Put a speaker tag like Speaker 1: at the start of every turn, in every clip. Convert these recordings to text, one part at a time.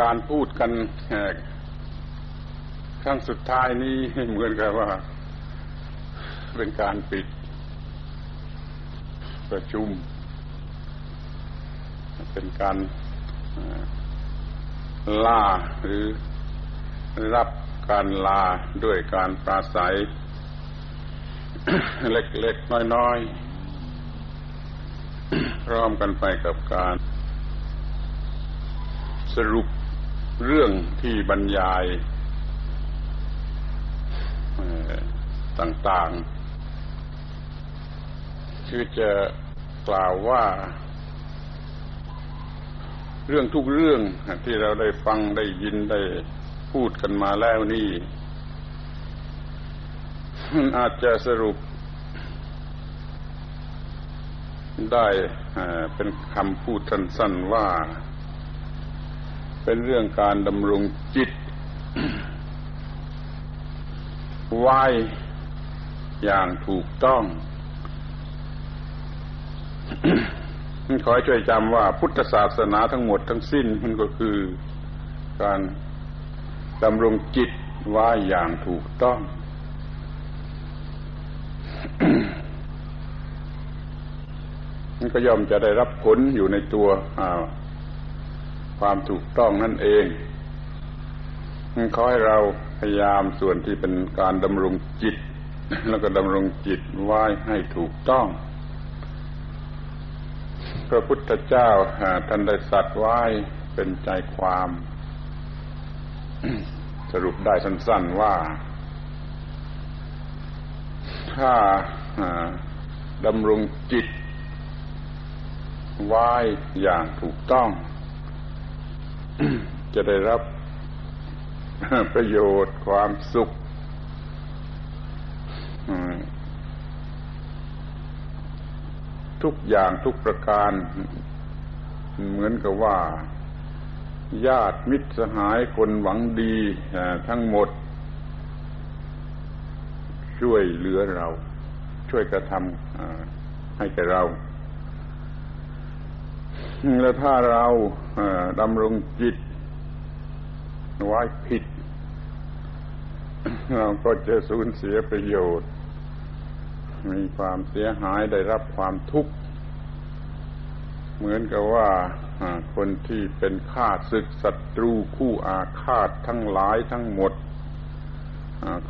Speaker 1: การพูดกันครั้งสุดท้ายนี้เหมือนกับว่า เป็นการปิด ประชุม เป็นการลาหรือรับการลาด้วยการปราศัย เล็กๆ น้อยๆพร้อมกันไปกับการ สรุปเรื่องที่บรรยายต่างๆ คือจะกล่าวว่า เรื่องทุกเรื่องที่เราได้ฟังได้ยินได้พูดกันมาแล้วนี่มันอาจจะสรุป ได้เป็นคำพูดสั้นๆว่า เป็นเรื่องการดำรงจิต ไว้อย่างถูกต้องขอให้ช่วยจำว่าพุทธศาสนาทั้งหมดทั้งสิ้นมันก็คือการดำรงจิตไว้อย่างถูกต้อง มันก็ย่อมจะได้รับผลอยู่ในตัว ความถูกต้องนั่นเองขอให้เราพยายามส่วนที่เป็นการดำรงจิต แล้วก็ดำรงจิตไว้ให้ถูกต้อง พระพุทธเจ้าท่านได้สัตว์ไว้เป็นใจความ สรุปได้สั้นๆว่า ถ้าดำรงจิตไว้อย่างถูกต้อง จะได้รับประโยชน์ความสุขทุกอย่างทุกประการ เหมือนกับว่า ญาติมิตรสหายคนหวังดีทั้งหมด ช่วยเหลือเรา ช่วยกระทำให้แก่เรา แล้วถ้าเราดำรงจิต ไว้ผิด เราก็จะสูญเสียประโยชน์ มีความเสียหายได้รับความทุกข์ เหมือนกับว่าคนที่เป็นข้าศึกศัตรูคู่อาฆาตทั้งหลายทั้งหมด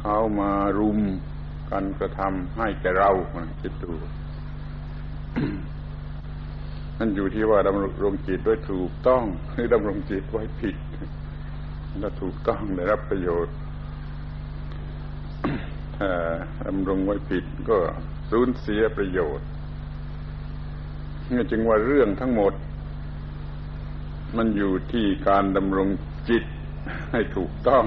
Speaker 1: เขามารุมกันกระทำให้แกเราคิดดู นั่นอยู่ที่ว่าดำรงจิตด้วยถูกต้องหรือดำรงจิตไว้ผิดถ้าถูกต้องได้รับประโยชน์ถ้าดำรงไว้ผิดก็สูญเสียประโยชน์นี่จึงว่าเรื่องทั้งหมด มันอยู่ที่การดำรงจิตให้ถูกต้อง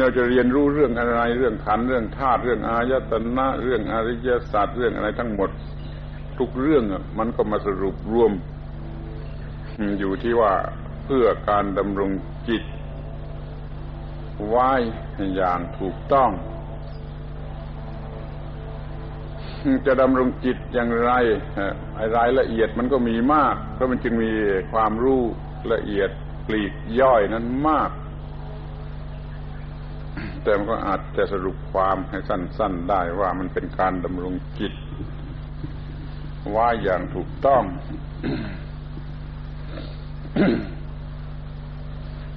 Speaker 1: เราจะเรียนรู้เรื่องอะไร เรื่องขันเรื่องธาตุเรื่องอายตนะ เรื่องอริยศาสัจเรื่องอะไรทั้งหมด ทุกเรื่องมันก็มาสรุปรวม อยู่ที่ว่าเพื่อการดำรงจิตไว้อย่างถูกต้อง จะดำรงจิตอย่างไรรายละเอียดมันก็มีมาก เพราะมันจึงมีความรู้ละเอียดปลีกย่อยนั้นมาก แต่มันก็อาจจะสรุปความให้สั้น ๆ ได้ว่ามันเป็นการดำรงจิต ว่าอย่างถูกต้อง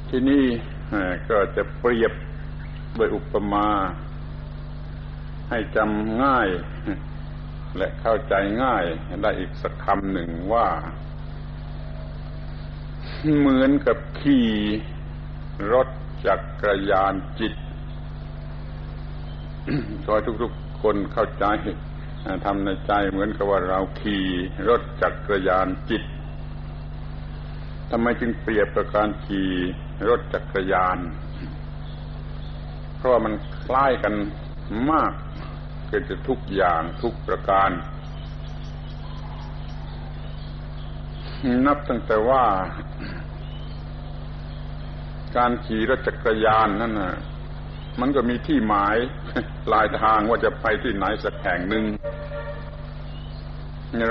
Speaker 1: ที่นี่ก็จะเปรียบโดยอุปมา ให้จำง่าย และเข้าใจง่ายได้อีกสักคำหนึ่งว่า เหมือนกับขี่รถจักรยานจิตขอทุกๆคนเข้าใจ ทำในใจเหมือนกับว่าเราขี่รถจักรยานจิตทำไมจึงเปรียบกับการขี่รถจักรยาน เพราะมันคล้ายกันมากเกิดจะทุกอย่างทุกประการ นับตั้งแต่ว่า การขี่รถจักรยานนั่นนะ มันก็มีที่หมายลายทางว่าจะไปที่ไหนสักแห่งหนึ่ง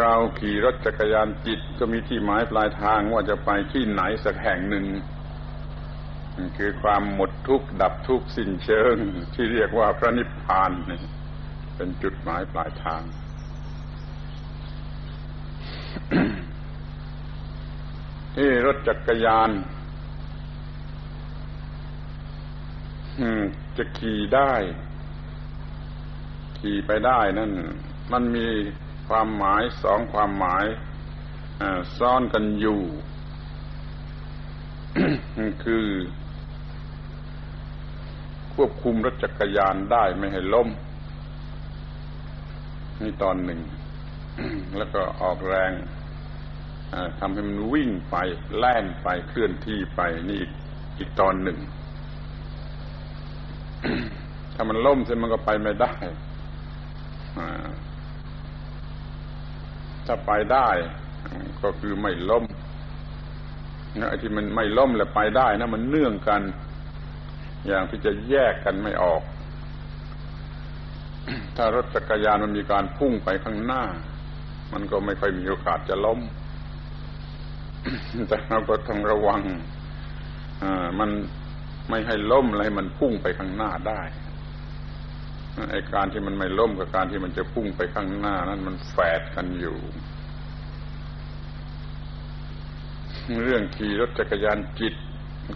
Speaker 1: เราขี่รถจักรยานจิตก็มีที่หมายปลายทางว่าจะไปที่ไหนสักแห่งหนึ่ง คือความหมดทุกข์ดับทุกข์สิ้นเชิง ที่เรียกว่าพระนิพพานเป็นจุดหมายปลายทาง ที่รถจักรยาน จะขี่ได้ ขี่ไปได้นั่น มันมีความหมายสองความหมายซ่อนกันอยู่ คือ ควบคุมรถจักรยานได้ไม่ให้ล้มนี่ตอนหนึ่ง แล้วก็ออกแรงทำให้มันวิ่งไป แล่นไปเคลื่อนที่ไปนี่อีกอีกตอนหนึ่ง ถ้ามันล่มเสร็จมันก็ไปไม่ได้ถ้าไปได้ ก็คือไม่ล้มไอ้ที่มันไม่ล้มและไปได้นะมันเนื่องกัน อย่างที่จะแยกกันไม่ออก ถ้ารถจักรยานมันมีการพุ่งไปข้างหน้า มันก็ไม่ค่อยมีโอกาสจะล้ม แต่เราก็ต้องระวังมัน ไม่ให้ล้มอะไรมันพุ่งไปข้างหน้าได้ไอการที่มันไม่ล้มกับการที่มันจะพุ่งไปข้างหน้า นั้นมันแฝดกันอยู่ เรื่องขี่รถจักรยานจิต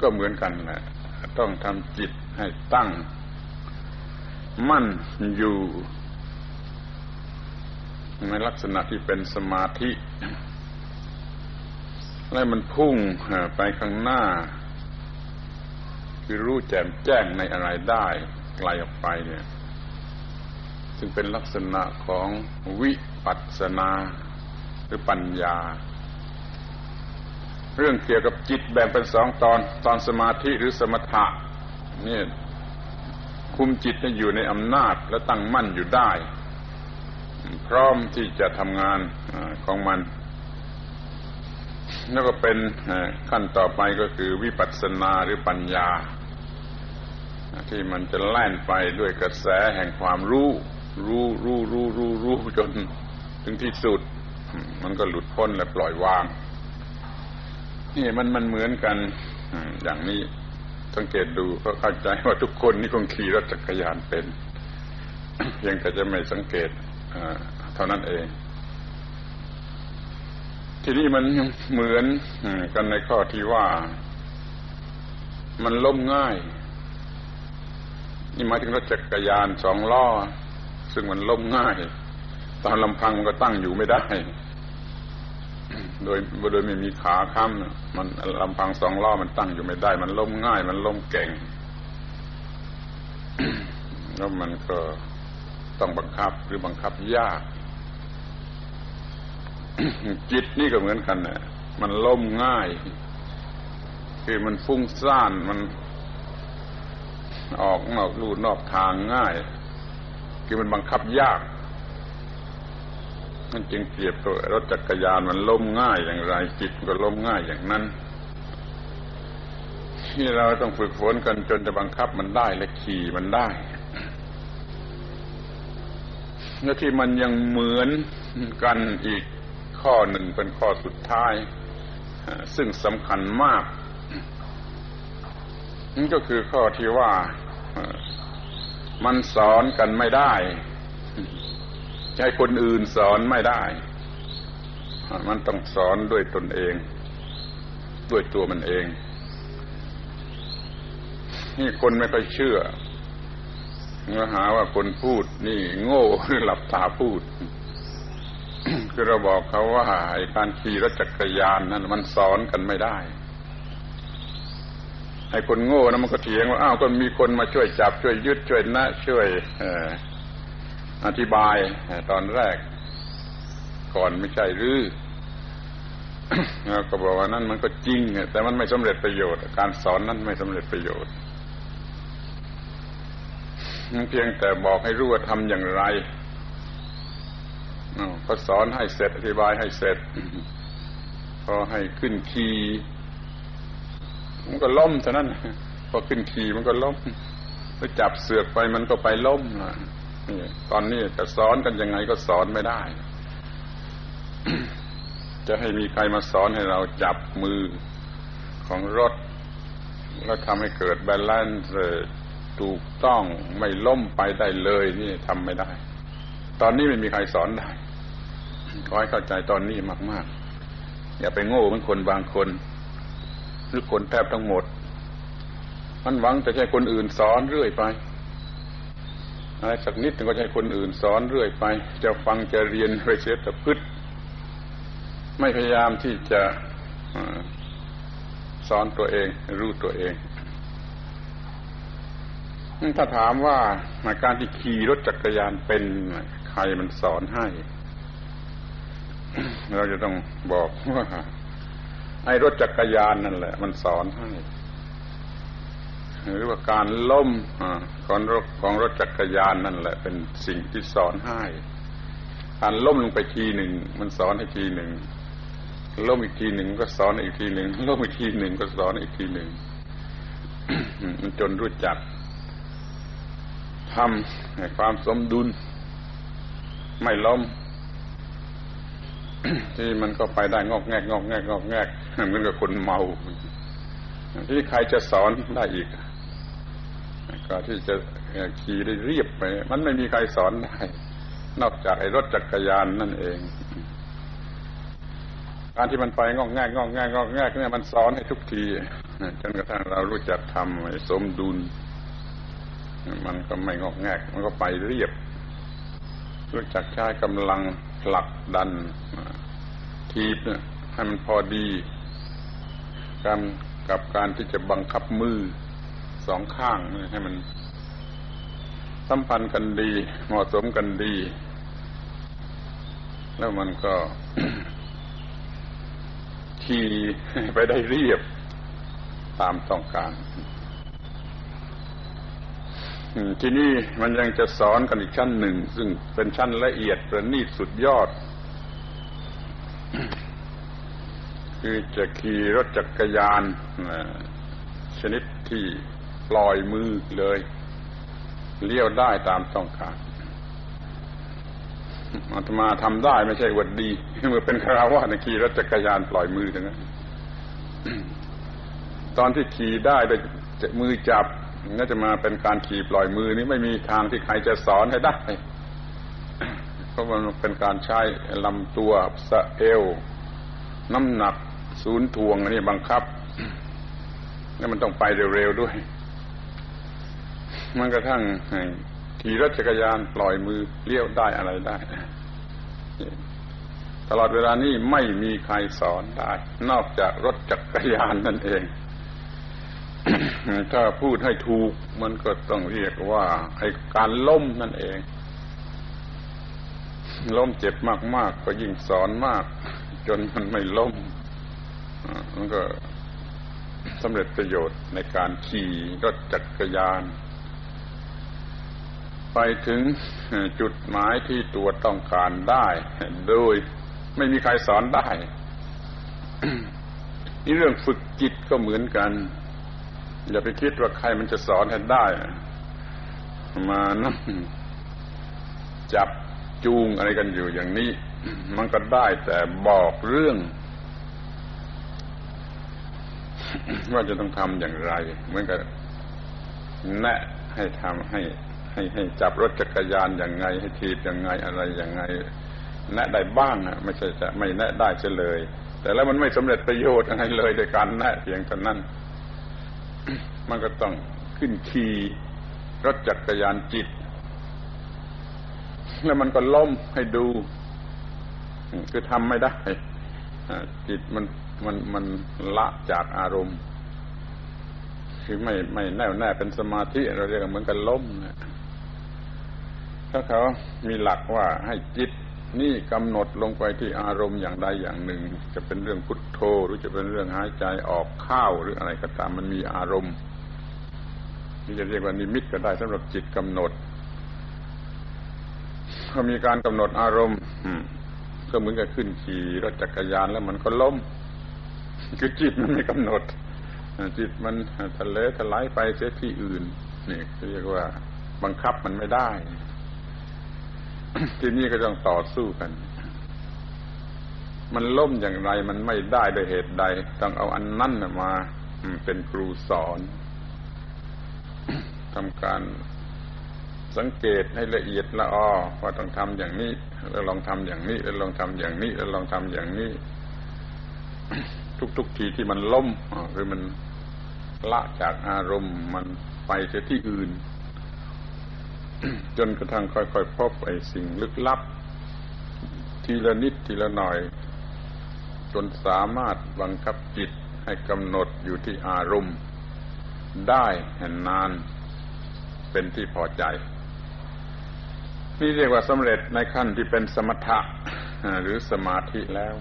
Speaker 1: ก็เหมือนกันแหละต้องทำจิตให้ตั้ง มั่นอยู่ ในลักษณะที่เป็นสมาธิ แล้วมันพุ่งไปข้างหน้า คือรู้แจ่มแจ้งในอะไรได้ไกลออกไปเนี่ย ซึ่งเป็นลักษณะของวิปัสสนาหรือปัญญา เรื่องเกี่ยวกับจิตแบ่งเป็นสองตอนตอนสมาธิหรือสมถะนี่คุมจิตให้อยู่ในอำนาจและตั้งมั่นอยู่ได้ พร้อมที่จะทำงานของมัน แล้วก็เป็นขั้นต่อไปก็คือวิปัสสนาหรือปัญญา ที่มันจะแล่นไปด้วยกระแสแห่งความรู้ รู้รู้รู้รู้รู้จนถึงที่สุด มันก็หลุดพ้นและปล่อยวาง นี่มันมันเหมือนกันอย่างนี้สังเกตดูก็เข้าใจว่าทุกคนนี่คงขี่รถจักรยานเป็นเพียงแต่จะไม่สังเกตเท่านั้นเอง ทีนี้มันเหมือนกันในข้อที่ว่า มันล้มง่าย นี่หมายถึงรถจักรยานสองล้อ ซึ่งมันล้มง่ายตอนลำพังมันก็ตั้งอยู่ไม่ได้ โดยโดยไม่มีขาค้ำมันลำพังสองล้อมันตั้งอยู่ไม่ได้ มันล้มง่าย มันล้มเก่งแล้วมันก็ต้องบังคับหรือบังคับยาก จิตนี่ก็เหมือนกันเนี่ยมันล้มง่าย คือมันฟุ้งซ่านมัน ออกนอกลู่นอกทางง่าย คือมันบังคับยากนั่นจึงเปรียบตัวรถจักรยานมันล้มง่ายอย่างไรจิตก็ล้มง่ายอย่างนั้น ที่เราต้องฝึกฝนกันจนจะบังคับมันได้และขี่มันได้แล้วที่มันยังเหมือนกันอีกข้อหนึ่งเป็นข้อสุดท้าย ซึ่งสำคัญมาก นั่นก็คือข้อที่ว่ามันสอนกันไม่ได้ใช้คนอื่นสอนไม่ได้ มันต้องสอนด้วยตนเอง ด้วยตัวมันเอง นี่คนไม่ค่อยเชื่อเมื่อหาว่าคนพูดนี่โง่หรือหลับตาพูด คือเราบอกเขาว่าไอ้การขี่รถจักรยานนั้นมันสอนกันไม่ได้ ไอ้คนโง่นะมันก็เถียงว่าอ้าวก็มีคนมาช่วยจับช่วยยึดช่วยนะช่วยอธิบายตอนแรก ก่อนไม่ใช่หรือแล้วก็บอกว่านั่นมันก็จริงแต่มันไม่สำเร็จประโยชน์ การสอนนั้นไม่สำเร็จประโยชน์เพียงแต่บอกให้รู้ว่าทำอย่างไรก็สอนให้เสร็จอธิบายให้เสร็จพอให้ขึ้นคี มันก็ล้มเท่านั้นพอขึ้นขี่มันก็ล้มไปจับเสือกไปมันก็ไปล้มนี่ตอนนี้จะสอนกันยังไงก็สอนไม่ได้ จะให้มีใครมาสอนให้เราจับมือของรถ แล้วทำให้เกิด balance ถูกต้องไม่ล้มไปได้เลยนี่ทำไม่ได้ ตอนนี้ไม่มีใครสอนได้ขอให้เข้าใจตอนนี้มาก ๆ อย่าไปโง่เหมือนคนบางคน รือคนแทบทั้งหมด มันหวังจะให้คนอื่นสอนเรื่อยไปอะไรสักนิดก็ให้คนอื่นสอนเรื่อยไป จะฟังจะเรียนไปเสียแต่พืชไม่พยายามที่จะสอนตัวเอง รู้ตัวเอง ถ้าถามว่าการที่ขี่รถจักรยานเป็นใครมันสอนให้ เราจะต้องบอกว่า ไอ้รถจักรยานนั่นแหละ มันสอนให้ หรือว่าการล้มของรถของรถจักรยานนั่นแหละ เป็นสิ่งที่สอนให้ การล้มลงไปทีหนึ่ง มันสอนให้ทีหนึ่งล้มอีกทีหนึ่งก็สอนอีกทีหนึ่งล้มอีกทีหนึ่งก็สอนอีกทีหนึ่งมันจนรู้จักทำให้ความสมดุล ไม่ล้ม ที่มันก็ไปได้งอกแงกงอกแงกงอกแงกเหมือนกับคนเมาที่ใครจะสอนได้อีกก็ที่จะขี่ได้เรียบไป มันไม่มีใครสอนได้ นอกจากไอ้รถจักรยานนั่นเอง การที่มันไปงอกแงกงอกแงกงอกแงกเนี่ยมันสอนให้ทุกทีจนกระทั่งเรารู้จักทำสมดุล มันก็ไม่งอกแงก มันก็ไปเรียบ รู้จักใช้กำลัง ผลักดันทีบเนี่ยให้มันพอดีการกับการที่จะบังคับมือสองข้างให้มันสัมพันธ์กันดีเหมาะสมกันดี แล้วมันก็ขี่ไปได้เรียบตามต้องการ ที่นี่มันยังจะสอนกันอีกชั้นหนึ่ง ซึ่งเป็นชั้นละเอียดประณีตสุดยอด คือจะขี่รถจักรยานชนิดที่ปล่อยมือเลย เลี้ยวได้ตามต้องการอาตมาทำได้ไม่ใช่วัดดีเมื่อเป็นคราวาสขี่รถจักรยานปล่อยมือทั้งนั้นตอนที่ขี่ได้โดยมือจับ ก็จะมาเป็นการขี่ปล่อยมือนี้ไม่มีทางที่ใครจะสอนให้ได้เพราะมันเป็นการใช้ลำตัวสะเอว น้ำหนักศูนย์ทวงอันนี้บังคับนี่มันต้องไปเร็วๆด้วย มันกระทั่งขี่รถจักรยานปล่อยมือเลี้ยวได้อะไรได้ ตลอดเวลานี้ไม่มีใครสอนได้ นอกจากรถจักรยานนั่นเอง ถ้าพูดให้ถูกมันก็ต้องเรียกว่าไอ้การล้มนั่นเอง ล้มเจ็บมากๆก็ยิ่งสอนมาก จนมันไม่ล้มมันก็สำเร็จประโยชน์ในการขี่รถจักรยาน ไปถึงจุดหมายที่ตัวต้องการได้ โดยไม่มีใครสอนได้นี่เรื่องฝึกจิตก็เหมือนกัน อย่าไปคิดว่าใครมันจะสอนให้ได้ มานั่งจับจูงอะไรกันอยู่อย่างนี้ มันก็ได้แต่บอกเรื่อง ว่าจะต้องทำอย่างไร เหมือนกับแนะให้ทำให้ให้ให้จับรถจักรยานอย่างไง ให้ทีบอย่างไงอะไรอย่างไง แนะได้บ้างอะไม่ใช่จะไม่แนะได้เฉลย แต่แล้วมันไม่สำเร็จประโยชน์อะไรเลยโดยการแนะเพียงเท่านั้น มันก็ต้องขึ้นขี่รถจักรยานจิต แล้วมันก็ล้มให้ดู คือทำไม่ได้ จิตมันมันมันละจากอารมณ์ คือไม่ไม่แน่วแน่เป็นสมาธิ เราเรียกเหมือนกันล้มนะถ้าเขามีหลักว่าให้จิตนี่กำหนดลงไปที่อารมณ์อย่างใดอย่างหนึ่ง จะเป็นเรื่องพุทโธ หรือจะเป็นเรื่องหายใจออกข้าวหรืออะไรก็ตามมันมีอารมณ์ นี่จะเรียกว่านิมิตก็ได้สำหรับจิตกำหนดเขามีการกำหนดอารมณ์ก็เหมือนกับขึ้นขี่รถจักรยานแล้วมันก็ล้มคือจิตมันไม่กำหนดจิตมันทะเลทลายไปเสียที่อื่นนี่เรียกว่า บังคับมันไม่ได้ ทีนี้ก็ต้องต่อสู้กัน มันล่มอย่างไรมันไม่ได้โดยเหตุใด ต้องเอาอันนั้นมาเป็นครูสอน ทำการสังเกตให้ละเอียดละออว่าต้องทำอย่างนี้ แล้วลองทำอย่างนี้ แล้วลองทำอย่างนี้ แล้วลองทำอย่างนี้ ทุกๆทีที่มันล้มหรือมันละจากอารมณ์มันไปเสียที่อื่น จนกระทั่งค่อยๆพบไอ้สิ่งลึกลับ ทีละนิดทีละหน่อย จนสามารถบังคับจิตให้กำหนดอยู่ที่อารมณ์ ได้แห่นนาน เป็นที่พอใจ นี่เรียกว่าสำเร็จในขั้นที่เป็นสมถะหรือสมาธิแล้ว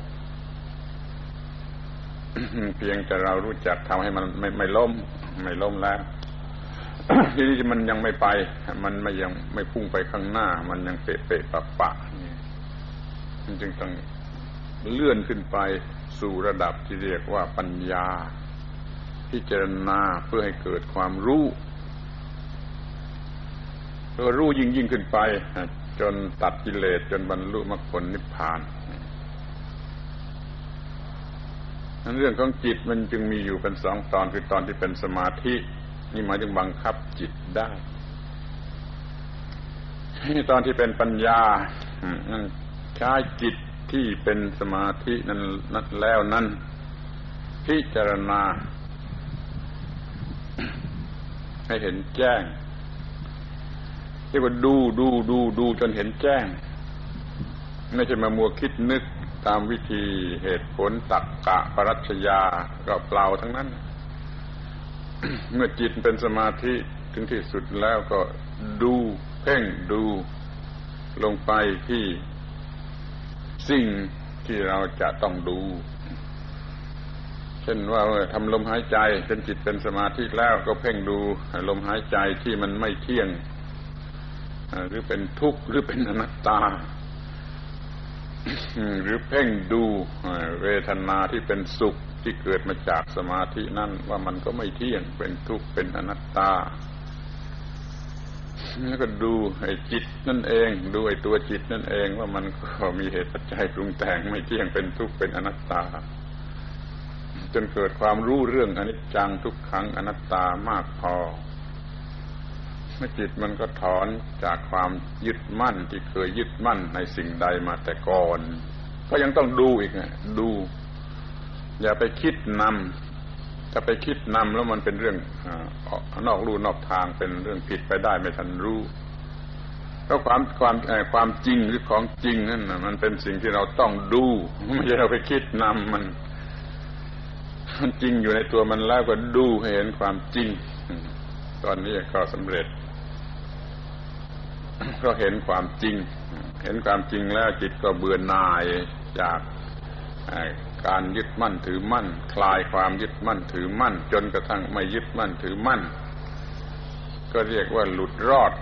Speaker 1: เพียงแต่เรารู้จักทำให้มันไม่ไม่ล้ม ไม่ล้มแล้วทีนี้มันยังไม่ไป มันไม่ยังไม่พุ่งไปข้างหน้า มันยังเปะเปะปะปะนี่มันจึงต้องเลื่อนขึ้นไปสู่ระดับที่เรียกว่าปัญญา พิจารณาเพื่อให้เกิดความรู้เพื่อรู้ยิ่งยิ่งขึ้นไป จนตัดกิเลสจนบรรลุมรรคผลนิพพานนั้นเรื่องของจิตมันจึงมีอยู่เป็นสองตอนคือตอนที่เป็นสมาธิ นี่หมายถึงบังคับจิตได้ตอนที่เป็นปัญญาใช้จิตที่เป็นสมาธินั้นนั้นแล้วนั้นพิจารณา ให้เห็นแจ้ง เรียกว่าดูดูดูดูจนเห็นแจ้ง ไม่ใช่มามัวคิดนึกตามวิธีเหตุผลตักกะปรัชญาก็เปล่าทั้งนั้น เมื่อจิตเป็นสมาธิถึงที่สุดแล้วก็ดูเพ่งดูลงไปที่สิ่งที่เราจะต้องดู เช่นว่าทำลมหายใจเป็นจิตเป็นสมาธิแล้วก็เพ่งดูลมหายใจที่มันไม่เที่ยงหรือเป็นทุกข์หรือเป็นอนัตตา หรือเพ่งดูเวทนาที่เป็นสุขที่เกิดมาจากสมาธินั่นว่ามันก็ไม่เที่ยงเป็นทุกข์เป็นอนัตตาแล้วก็ดูไอ้จิตนั่นเอง ดูไอ้ตัวจิตนั่นเองว่ามันก็มีเหตุปัจจัยปรุงแต่งไม่เที่ยงเป็นทุกข์เป็นอนัตตา จนเกิดความรู้เรื่องอนิจจังทุกขังอนัตตามากพอเมื่อจิตมันก็ถอนจากความยึดมั่นที่เคยยึดมั่นในสิ่งใดมาแต่ก่อน ก็ยังต้องดูอีกไงดู อย่าไปคิดนำถ้าไปคิดนำแล้วมันเป็นเรื่องอนอกรูนอกทางเป็นเรื่องผิดไปได้ไม่ทันรู้ก็ความความความจริงหรือของจริงนั่นมันเป็นสิ่งที่เราต้องดูไม่ใช่เราไปคิดนำมัน มันจริงอยู่ในตัวมันแล้วก็ดูให้เห็นความจริง ตอนนี้ก็สำเร็จ ก็เห็นความจริง เห็นความจริงแล้วจิตก็เบื่อหน่ายจากการยึดมั่นถือมั่น คลายความยึดมั่นถือมั่น จนกระทั่งไม่ยึดมั่นถือมั่น ก็เรียกว่าหลุดรอด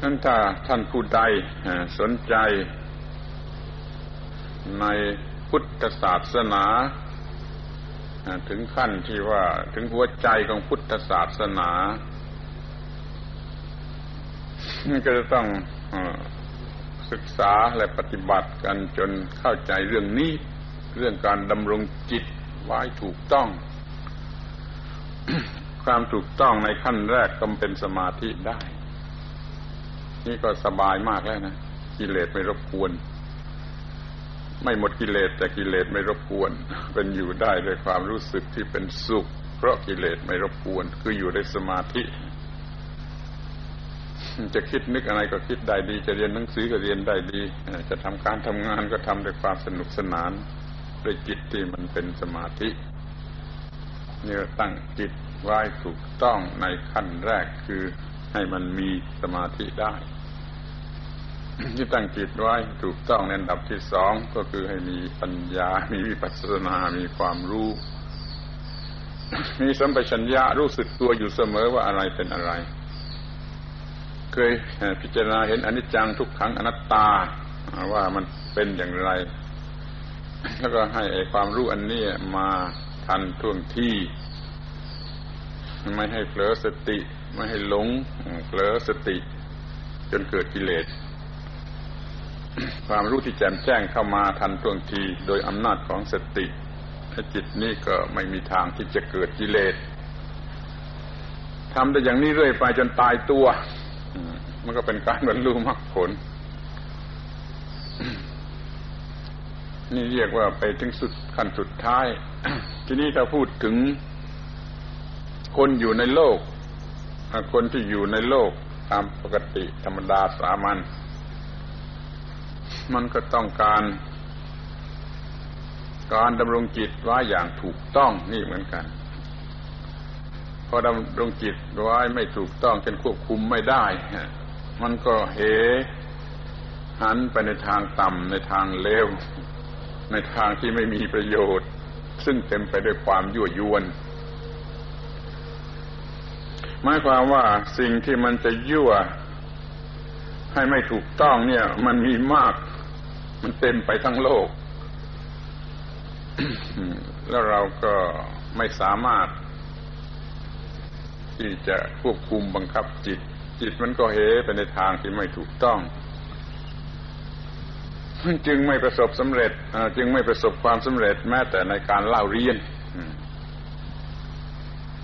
Speaker 1: นั้นถ้าท่านผู้ใดสนใจใน พุทธศาสนาถึงขั้นที่ว่าถึงหัวใจของพุทธศาสนาก็จะต้องศึกษาและปฏิบัติกันจนเข้าใจเรื่องนี้ เรื่องการดำรงจิตไว้ถูกต้อง ความถูกต้องในขั้นแรกก็เป็นสมาธิได้ นี่ก็สบายมากแล้วนะกิเลสไม่รบกวน ไม่หมดกิเลสแต่กิเลสไม่รบกวน เป็นอยู่ได้ด้วยความรู้สึกที่เป็นสุข เพราะกิเลสไม่รบกวน คืออยู่ในสมาธิ จะคิดนึกอะไรก็คิดได้ดี จะเรียนหนังสือก็เรียนได้ดี จะทำการทำงานก็ทำด้วยความสนุกสนานด้วยจิตที่มันเป็นสมาธิเนี่ตั้งจิตไว้ถูกต้องในขั้นแรกคือให้มันมีสมาธิได้ ที่ตั้งจิตไว้ถูกต้องในอันดับที่สองก็คือให้มีปัญญา มีวิปัสสนา มีความรู้ มีสัมปชัญญะรู้สึกตัวอยู่เสมอว่าอะไรเป็นอะไร เคยพิจารณาเห็นอนิจจังทุกขังอนัตตาว่ามันเป็นอย่างไร แล้วก็ให้ความรู้อันนี้มาทันท่วงที่ ไม่ให้เผลอสติ ไม่ให้หลงเผลอสติจนเกิดกิเลส ความรู้ที่แจ่มแจ้งเข้ามาทันท่วงที โดยอำนาจของสติจิตนี้ก็ไม่มีทางที่จะเกิดกิเลสทำได้อย่างนี้เรื่อยไปจนตายตัว มันก็เป็นการบรรลุมรรคผล นี่เรียกว่าไปถึงสุดขั้นสุดท้าย ทีนี้ถ้าพูดถึง คนอยู่ในโลก คนที่อยู่ในโลกตามปกติธรรมดาสามัญ มันก็ต้องการ การดำรงจิตไว้อย่างถูกต้องนี่เหมือนกัน พอดำรงจิตไว้ไม่ถูกต้องจนควบคุมไม่ได้ มันก็เหหันไปในทางต่ำในทางเลวในทางที่ไม่มีประโยชน์ ซึ่งเต็มไปด้วยความยั่วยวนหมายความว่าสิ่งที่มันจะยั่วให้ไม่ถูกต้องเนี่ย มันมีมาก มันเต็มไปทั้งโลก แล้วเราก็ไม่สามารถ ที่จะควบคุมบังคับจิต จิตมันก็เหไปในทางที่ไม่ถูกต้องจึงไม่ประสบสำเร็จจึงไม่ประสบความสำเร็จแม้แต่ในการเล่าเรียน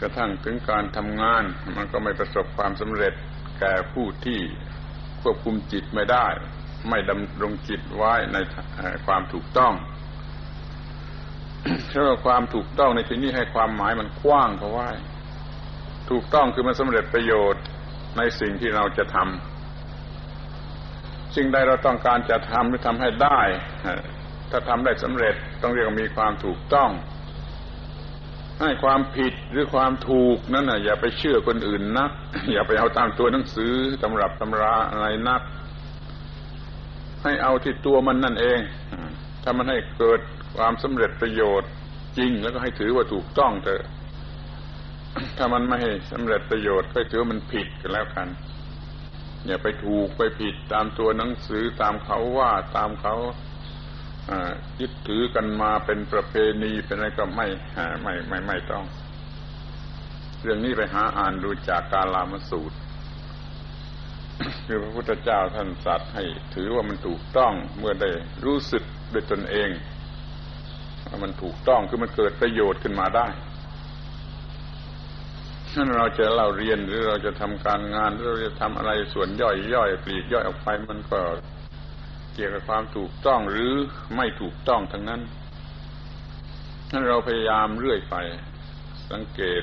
Speaker 1: กระทั่งถึงการทำงาน มันก็ไม่ประสบความสำเร็จแก่ผู้ที่ควบคุมจิตไม่ได้ ไม่ดำรงจิตไว้ในความถูกต้องเพราะว่าความถูกต้องในที่นี้ให้ความหมายมันกว้างเขาไว้ ถูกต้องคือมันสำเร็จประโยชน์ในสิ่งที่เราจะทำสิ่งใดเราต้องการจะทำหรือทำให้ได้ ถ้าทำได้สำเร็จต้องเรียกว่ามีความถูกต้อง ให้ความผิดหรือความถูกนั่นนะอย่าไปเชื่อคนอื่นนัก อย่าไปเอาตามตัวหนังสือตำรับตำราอะไรนัก ให้เอาที่ตัวมันนั่นเอง ถ้ามันให้เกิดความสำเร็จประโยชน์จริง แล้วก็ให้ถือว่าถูกต้องเถอะ ถ้ามันไม่ให้สำเร็จประโยชน์ก็ถือว่ามันผิดกันแล้วกันอย่าไปถูกไปผิดตามตัวหนังสือตามเขาว่าตามเขายึดถือกันมาเป็นประเพณีเป็นอะไรก็ไม่ไม่ไม่ไม่ต้อง เรื่องนี้ไปหาอ่านดูจากกาลามสูตร คือพระพุทธเจ้าท่านสัตว์ให้ถือว่ามันถูกต้องเมื่อได้รู้สึกด้วยตนเองว่ามันถูกต้องคือมันเกิดประโยชน์ขึ้นมาได้นั่นเราจะเล่าเรียนหรือเราจะทำการงานหรือเราจะทำอะไรส่วนย่อยย่อยปลีกย่อยออกไปมันก็เกี่ยวกับความถูกต้องหรือไม่ถูกต้องทั้งนั้นนั้นเราพยายามเรื่อยไป สังเกต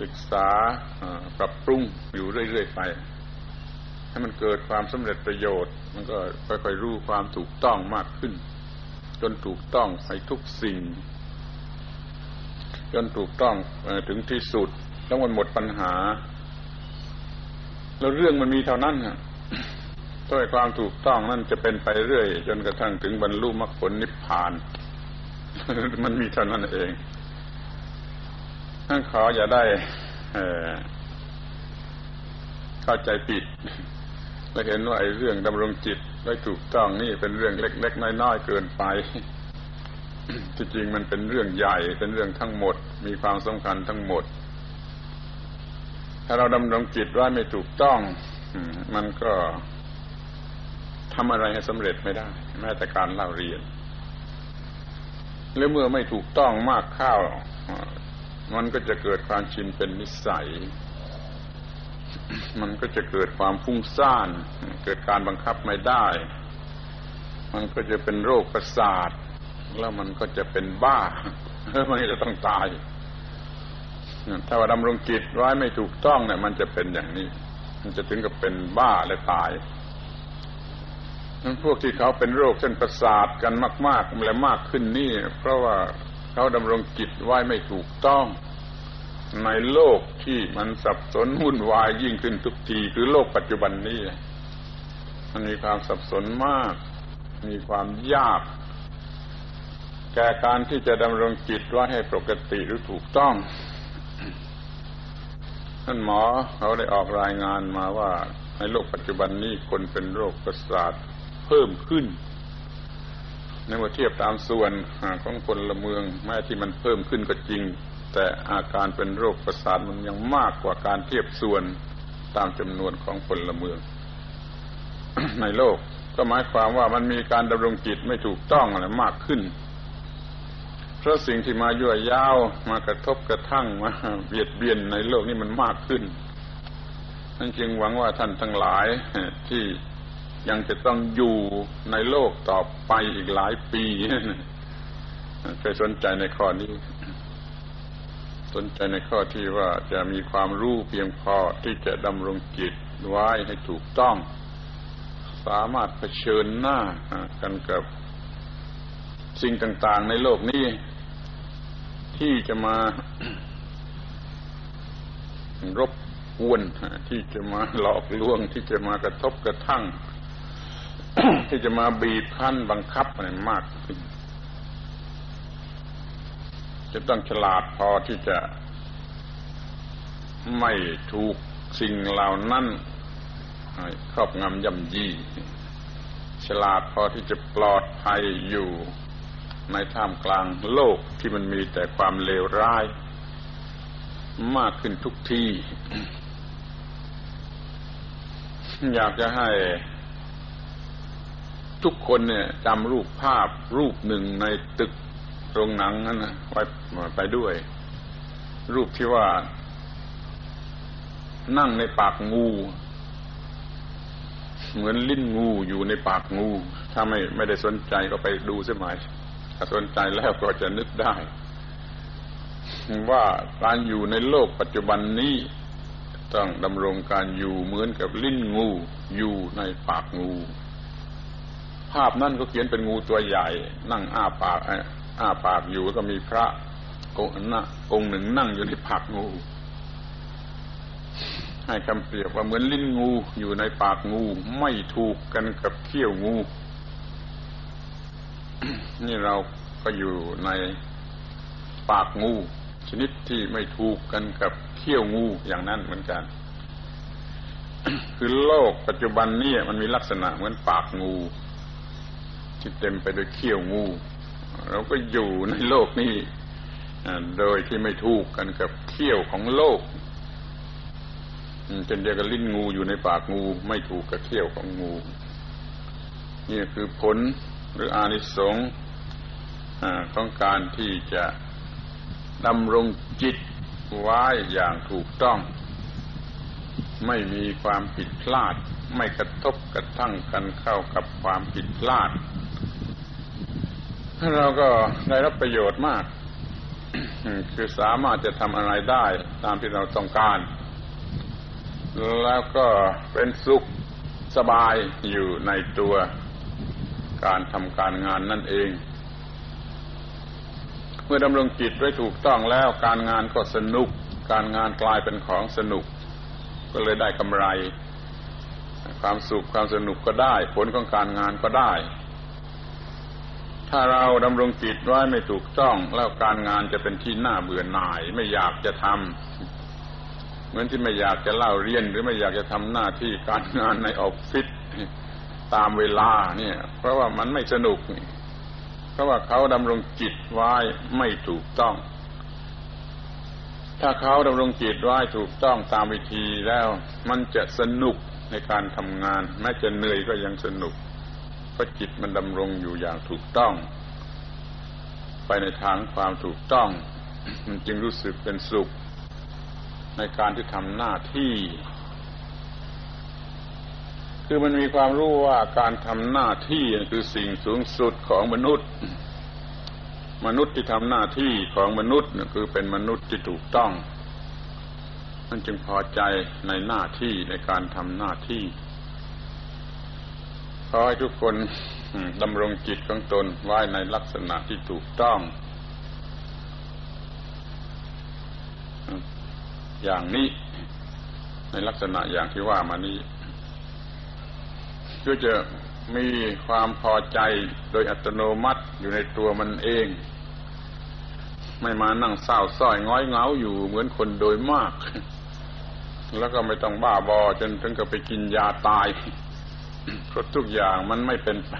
Speaker 1: ศึกษาปรับปรุงอยู่เรื่อย ๆ ไปให้มันเกิดความสำเร็จประโยชน์ มันก็ค่อยๆรู้ความถูกต้องมากขึ้น จนถูกต้องใส่ทุกสิ่ง จนถูกต้องถึงที่สุด แล้วมันหมดปัญหา แล้วเรื่องมันมีเท่านั้นด้วยความถูกต้องนั่นจะเป็นไปเรื่อย จนกระทั่งถึงบรรลุมรรคผลนิพพาน มันมีเท่านั้นเอง ขออย่าได้เข้าใจผิด และเห็นว่าไอ้เรื่องดำรงจิตได้ถูกต้องนี่เป็นเรื่องเล็กๆน้อยๆเกินไปที่จริงมันเป็นเรื่องใหญ่เป็นเรื่องทั้งหมด มีความสำคัญทั้งหมด ถ้าเราดำรงจิตว่าไม่ถูกต้องมันก็ทำอะไรให้สำเร็จไม่ได้ แม้แต่การเล่าเรียนหรือเมื่อไม่ถูกต้องมากข้าว มันก็จะเกิดความชินเป็นนิสัย มันก็จะเกิดความฟุ้งซ่าน เกิดการบังคับไม่ได้ มันก็จะเป็นโรคประสาท แล้วมันก็จะเป็นบ้าแล้วมันจะต้องตาย ถ้าว่าดำรงจิตไว้ไม่ถูกต้องเนี่ยมันจะเป็นอย่างนี้ มันจะถึงกับเป็นบ้าและตายนั้นพวกที่เขาเป็นโรคเส้นประสาทกันมาก ๆ และมากขึ้นนี่ เพราะว่า เขาดำรงจิตไว้ไม่ถูกต้อง ในโลกที่มันสับสนวุ่นวายยิ่งขึ้นทุกที คือโลกปัจจุบันนี้มันมีความสับสนมาก มีความยาก แก่การที่จะดำรงจิตไว้ให้ปกติหรือถูกต้องท่านหมอเขาได้ออกรายงานมาว่าในโลกปัจจุบันนี้คนเป็นโรคประสาทเพิ่มขึ้น ในเมื่อเทียบตามส่วนของคนละเมืองแม้ที่มันเพิ่มขึ้นก็จริง แต่อาการเป็นโรคประสาทมันยังมากกว่าการเทียบส่วนตามจำนวนของคนละเมือง ในโลกก็หมายความว่ามันมีการดำรงจิตไม่ถูกต้องอะไรมากขึ้น เพราะสิ่งที่มายั่วยาวมากระทบกระทั่งมาเบียดเบียนในโลกนี้มันมากขึ้นนั่นจึงหวังว่าท่านทั้งหลายที่ ยังจะต้องอยู่ในโลกต่อไปอีกหลายปีเคยสนใจในข้อนี้ สนใจในข้อที่ว่าจะมีความรู้เพียงพอที่จะดำรงจิตไว้ให้ถูกต้อง สามารถเผชิญหน้ากันกับสิ่งต่างๆในโลกนี้ ที่จะมารบกวนที่จะมาหลอกลวงที่จะมากระทบกระทั่ง ที่จะมาบีบคั้นบังคับอะไรมากขึ้น จะต้องฉลาดพอที่จะไม่ถูกสิ่งเหล่านั้นครอบงำย่ำยี ฉลาดพอที่จะปลอดภัยอยู่ในท่ามกลางโลกที่มันมีแต่ความเลวร้าย มากขึ้นทุกที่อยากจะให้ ทุกคนเนี่ยจำรูปภาพรูปหนึ่งในตึกโรงหนังนั้นนะไว้ไปด้วย รูปที่ว่า นั่งในปากงู เหมือนลิ้นงูอยู่ในปากงู ถ้าไม่ไม่ได้สนใจก็ไปดูเสียหมถ้าสนใจแล้วก็จะนึกได้ ว่าการอยู่ในโลกปัจจุบันนี้ต้องดำรงการอยู่เหมือนกับลิ้นงู อยู่ในปากงู ภาพนั่นก็เขียนเป็นงูตัวใหญ่ นั่งอ้าปากอ้าปากอยู่ก็มีพระองค์หนึ่งนั่งอยู่ในปากงู ให้คำเปรียบว่าเหมือนลิ้นงูอยู่ในปากงูไม่ถูกกันกับเขี้ยวงู นี่เราก็อยู่ในปากงู ชนิดที่ไม่ถูกกันกับเขี้ยวงูอย่างนั้นเหมือนกัน คือโลกปัจจุบันนี้มันมีลักษณะเหมือนปากงู ที่เต็มไปด้วยเขี้ยวงูเราก็อยู่ในโลกนี้โดยที่ไม่ถูกกันกับเขี้ยวของโลกเช่นเดียวกับลิ้นงูอยู่ในปากงู ไม่ถูกกับเขี้ยวของงู นี่คือผลหรืออานิสงส์ของการที่จะดำรงจิตไว้อย่างถูกต้อง ไม่มีความผิดพลาด ไม่กระทบกระทั่งกันเข้ากับความผิดพลาด เราก็ได้รับประโยชน์มาก คือสามารถจะทำอะไรได้ตามที่เราต้องการ แล้วก็เป็นสุขสบายอยู่ในตัวการทำการงานนั่นเอง เมื่อดำรงจิตไว้ถูกต้องแล้วการงานก็สนุก การงานกลายเป็นของสนุก ก็เลยได้กำไร ความสุขความสนุกก็ได้ ผลของการงานก็ได้ ถ้าเราดำรงจิตไว้ไม่ถูกต้อง แล้วการงานจะเป็นที่น่าเบื่อหน่าย ไม่อยากจะทำเหมือนที่ไม่อยากจะเล่าเรียนหรือไม่อยากจะทำหน้าที่การงานในออฟฟิศตามเวลาเนี่ย เพราะว่ามันไม่สนุกเพราะว่าเขาดำรงจิตไว้ไม่ถูกต้อง ถ้าเขาดำรงจิตไว้ถูกต้องตามวิธีแล้ว มันจะสนุก ในการทำงาน แม้จะเหนื่อยก็ยังสนุก เพราะจิตมันดำรงอยู่อย่างถูกต้อง ไปในทางความถูกต้อง มันจึงรู้สึกเป็นสุข ในการที่ทำหน้าที่ คือมันมีความรู้ว่าการทำหน้าที่คือสิ่งสูงสุดของมนุษย์ มนุษย์ที่ทำหน้าที่ของมนุษย์คือเป็นมนุษย์ที่ถูกต้อง มันจึงพอใจในหน้าที่ในการทำหน้าที่ขอให้ทุกคนดำรงจิตของตนไว้ในลักษณะที่ถูกต้อง อย่างนี้ในลักษณะอย่างที่ว่ามานี้ก็จะมีความพอใจโดยอัตโนมัติอยู่ในตัวมันเอง ไม่มานั่งเศร้าส้อยง้อยเงาอยู่เหมือนคนโดยมาก แล้วก็ไม่ต้องบ้าบอ จนถึงกับไปกินยาตายเพราะทุกอย่างมันไม่เป็นไป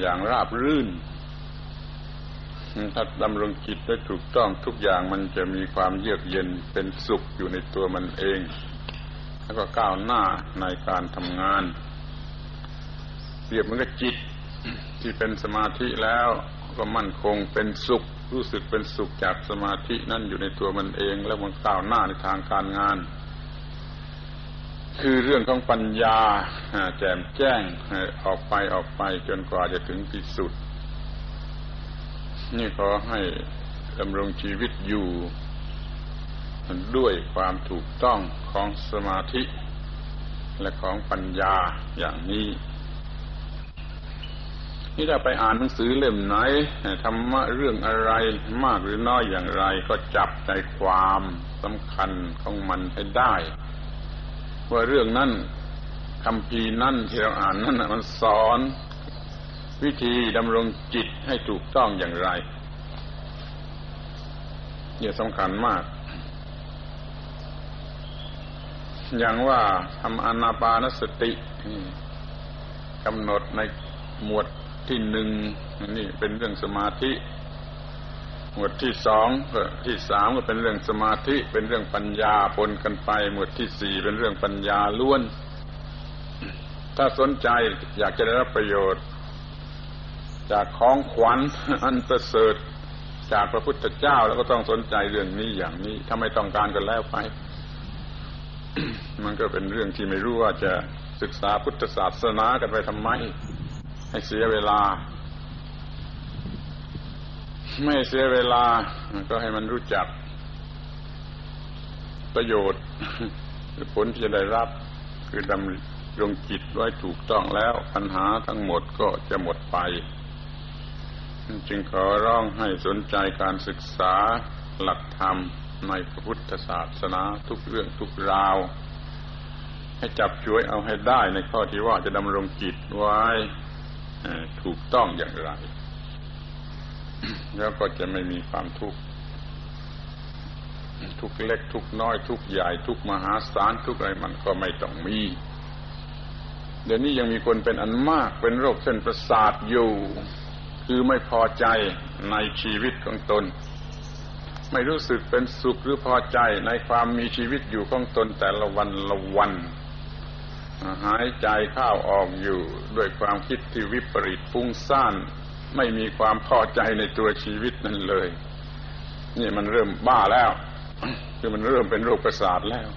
Speaker 1: อย่างราบรื่น ถ้าดำรงจิตได้ถูกต้องทุกอย่างมันจะมีความเยือกเย็นเป็นสุขอยู่ในตัวมันเอง แล้วก็ก้าวหน้าในการทำงานเปรียบเหมือนกับจิตที่เป็นสมาธิแล้วก็มั่นคงเป็นสุข รู้สึกเป็นสุขจากสมาธินั่นอยู่ในตัวมันเอง แล้วมันก้าวหน้าในทางการงาน คือเรื่องของปัญญาแจ่มแจ้งออกไปออกไปจนกว่าจะถึงที่สุด นี่ขอให้ดำรงชีวิตอยู่ ด้วยความถูกต้องของสมาธิ และของปัญญาอย่างนี้ นี่ถ้าไปอ่านหนังสือเล่มไหนธรรมะเรื่องอะไรมากหรือน้อยอย่างไร ก็จับใจความสำคัญของมันให้ได้ ว่าเรื่องนั้นคำพีนั่นที่เราอ่านนั่นมันสอน วิธีดำรงจิตให้ถูกต้องอย่างไรเนี่ยสำคัญมาก อย่างว่าทำอนาปานสติกำหนดในหมวด ที่หนึ่งนี่เป็นเรื่องสมาธิ หมวดที่สองที่สามก็เป็นเรื่องสมาธิ เป็นเรื่องปัญญาปนกันไป หมวดที่สี่เป็นเรื่องปัญญาล้วน ถ้าสนใจอยากจะได้รับประโยชน์ จากของขวัญอันประเสริฐจากพระพุทธเจ้าแล้วก็ต้องสนใจเรื่องนี้อย่างนี้ ถ้าไม่ต้องการกันแล้วไป มันก็เป็นเรื่องที่ไม่รู้ว่าจะศึกษาพุทธศาสนากันไปทำไม ให้เสียเวลา ไม่เสียเวลา ก็ให้มันรู้จัก ประโยชน์ผลที่จะได้รับ คือดำรงจิตไว้ถูกต้องแล้วปัญหาทั้งหมดก็จะหมดไป จึงขอร้องให้สนใจการศึกษาหลักธรรมในพระพุทธศาสนาทุกเรื่องทุกราว ให้จับช่วยเอาให้ได้ในข้อที่ว่าจะดำรงจิตไว้ ถูกต้องอย่างไร แล้วก็จะไม่มีความทุกข์ทุกเล็กทุกน้อย ทุกใหญ่ ทุกมหาศาลทุกอะไรมันก็ไม่ต้องมี เดี๋ยวนี้ยังมีคนเป็นอันมากเป็นโรคเส้นประสาทอยู่ คือไม่พอใจในชีวิตของตน ไม่รู้สึกเป็นสุขหรือพอใจในความมีชีวิตอยู่ของตนแต่ละวันละวัน หายใจเข้าออกอยู่ด้วยความคิดที่วิปริตฟุ้งซ่านไม่มีความพอใจในตัวชีวิตนั้นเลย นี่มันเริ่มบ้าแล้ว คือมันเริ่มเป็นโรคประสาทแล้ว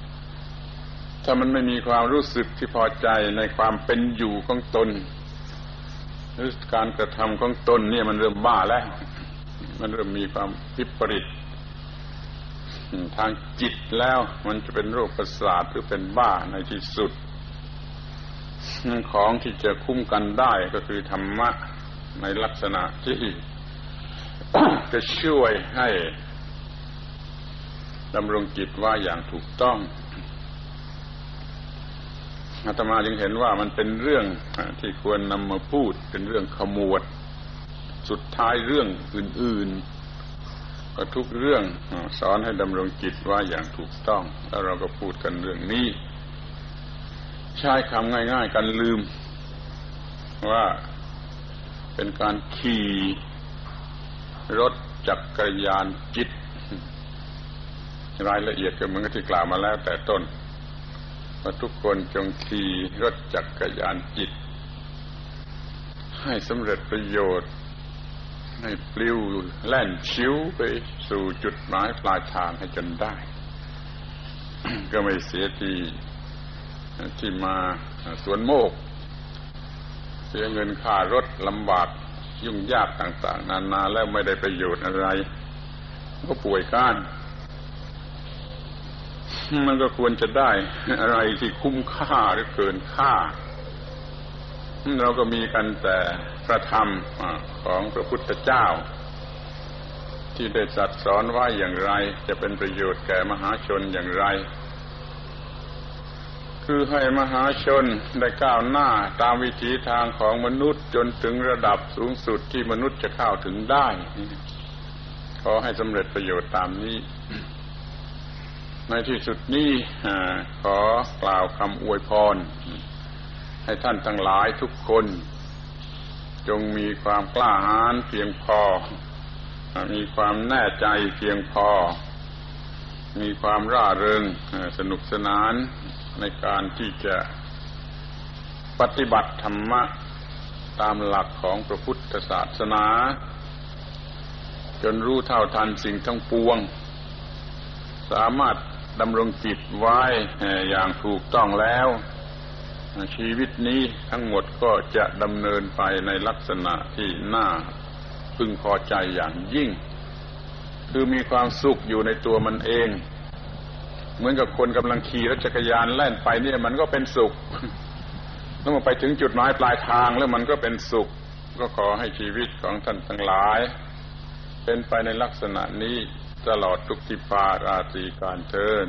Speaker 1: ถ้ามันไม่มีความรู้สึกที่พอใจในความเป็นอยู่ของตนหรือการกระทำของตนเนี่ยมันเริ่มบ้าแล้ว มันเริ่มมีความพิปริตทางจิตแล้วมันจะเป็นโรคประสาทหรือเป็นบ้าในที่สุด ของที่จะคุ้มกันได้ก็คือธรรมะในลักษณะที่จะช่วยให้ดำรงจิตว่าอย่างถูกต้องอาตมาจึงเห็นว่ามันเป็นเรื่องที่ควรนำมาพูดเป็นเรื่องขมวด สุดท้ายเรื่องอื่น ๆ ก็ทุกเรื่องสอนให้ดำรงจิตว่าอย่างถูกต้อง แล้วเราก็พูดกันเรื่องนี้ ใช้คำง่าย ๆ กันลืม ว่าเป็นการขี่รถจักกรยานจิต รายละเอียดก็เหมือนที่กล่าวมาแล้วแต่ต้นว่าทุกคนจงขี่รถจักรยานจิต ให้สำเร็จประโยชน์ ให้ปลิวแล่นชิวไปสู่จุดหมายปลายทางให้จนได้ ก็ไม่เสียที ที่มาสวนโมก เสียเงินค่ารถลำบากยุ่งยากต่าง ๆ นานาแล้วไม่ได้ประโยชน์อะไร ก็ป่วยก้าน มันก็ควรจะได้อะไรที่คุ้มค่าหรือเกินค่า เราก็มีกันแต่พระธรรมของพระพุทธเจ้า ที่ได้จัดสอนว่าอย่างไร จะเป็นประโยชน์แก่มหาชนอย่างไร คือให้มหาชนได้ก้าวหน้าตามวิถีทางของมนุษย์จนถึงระดับสูงสุดที่มนุษย์จะเข้าถึงได้ขอให้สำเร็จประโยชน์ตามนี้ ในที่สุดนี้ขอกล่าวคำอวยพร ให้ท่านทั้งหลายทุกคน จงมีความกล้าหาญเพียงพอ มีความแน่ใจเพียงพอ มีความร่าเริงสนุกสนาน ในการที่จะปฏิบัติธรรมะตามหลักของพระพุทธศาสนา จนรู้เท่าทันสิ่งทั้งปวง สามารถดำรงจิตไว้อย่างถูกต้องแล้ว ชีวิตนี้ทั้งหมดก็จะดำเนินไปในลักษณะที่น่าพึงพอใจอย่างยิ่ง คือมีความสุขอยู่ในตัวมันเอง เหมือนกับคนกำลังขี่รถจักรยานแล่นไปเนี่ยมันก็เป็นสุขแล้วมันไปถึงจุดหมายปลายทางแล้วมันก็เป็นสุข ก็ขอให้ชีวิตของท่านทั้งหลาย เป็นไปในลักษณะนี้ตลอดทุกทิพาราตรีการเทิน